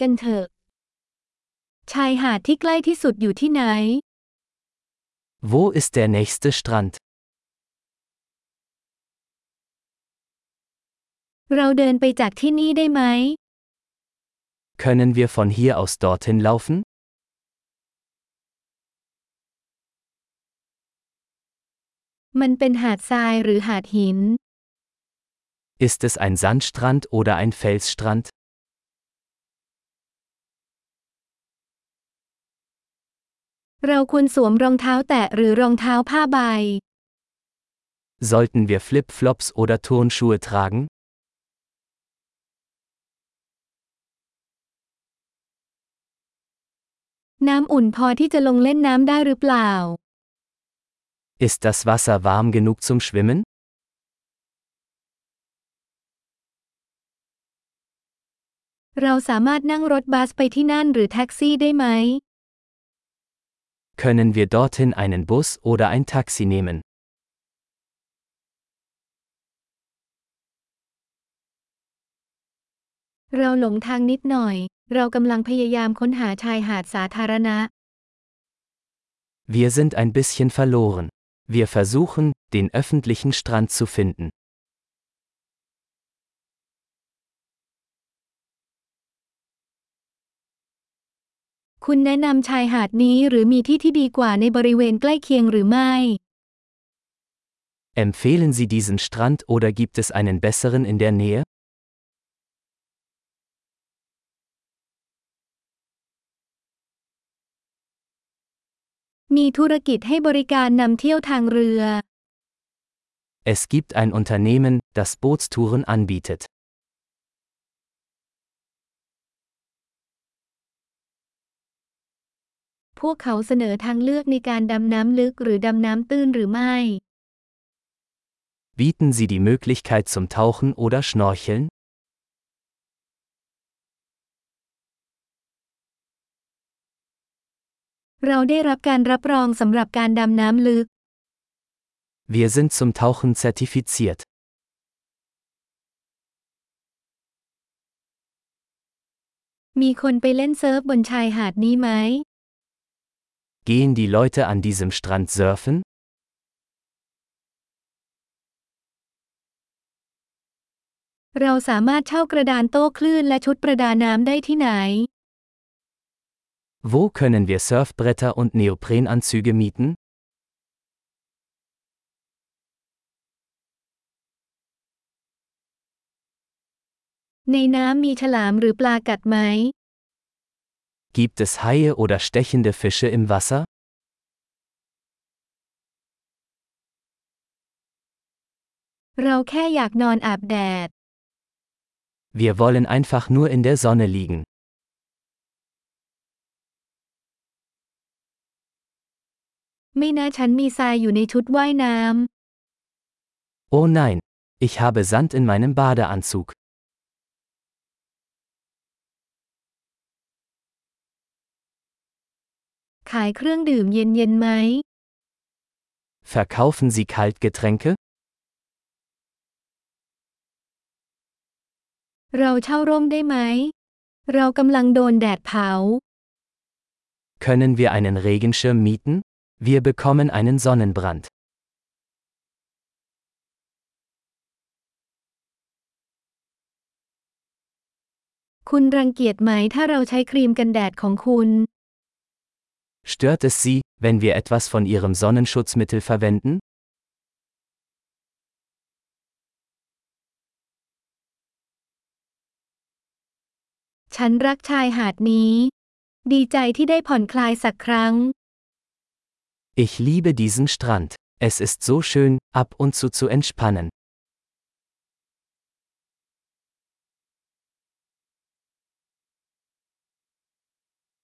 กันเถอะ ชายหาดที่ใกล้ที่สุดอยู่ที่ไหน Wo ist der nächste Strand? เราเดินไปจากที่นี่ได้ไหม Können wir von hier aus dorthin laufen? มันเป็นหาดทรายหรือหาดหิน Ist es ein Sandstrand oder ein Felsstrand? เราควรสวมรองเท้าแตะหรือรองเท้าผ้าใบ Sollten wir Flipflops oder Turnschuhe tragen? น้ำอุ่นพอที่จะลงเล่นน้ำได้หรือเปล่า Ist das Wasser warm genug zum Schwimmen? เราสามารถนั่งรถบัสไปที่นั่นหรือแท็กซี่ได้ไหม Können wir dorthin einen Bus oder ein Taxi nehmen? Wir sind ein bisschen verloren. Wir versuchen, den öffentlichen Strand zu finden. คุณแนะนำชายหาดนี้หรือมีที่ที่ดีกว่าในบริเวณใกล้เคียงหรือไม่ Empfehlen Sie diesen Strand oder gibt es einen besseren in der Nähe? มีธุรกิจให้บริการนำเที่ยวทางเรือ Es gibt ein Unternehmen, das Bootstouren anbietet. พวกเขาเสนอทางเลือกในการดำน้ำลึกหรือดำน้ำตื้นหรือไม่ Bieten Sie die Möglichkeit zum Tauchen oder Schnorcheln? เราได้รับการรับรองสำหรับการดำน้ำลึก Wir sind zum Tauchen zertifiziert. มีคนไปเล่นเซิร์ฟบนชายหาดนี้ไหม Gehen die Leute an diesem Strand surfen? Wo können wir Surfbretter und Neoprenanzüge mieten? Gibt es Haie oder stechende Fische im Wasser? Wir wollen einfach nur in der Sonne liegen. Oh nein, ich habe Sand in meinem Badeanzug. ขายเครื่องดื่มเย็นๆไหม Verkaufen Sie Kaltgetränke? เราเช่าร่มได้ไหม เรากำลังโดนแดดเผา Können wir einen Regenschirm mieten? Wir bekommen einen Sonnenbrand. คุณรังเกียจไหมถ้าเราใช้ครีมกันแดดของคุณ Stört es Sie, wenn wir etwas von Ihrem Sonnenschutzmittel verwenden? Ich liebe diesen Strand. Es ist so schön, ab und zu zu entspannen.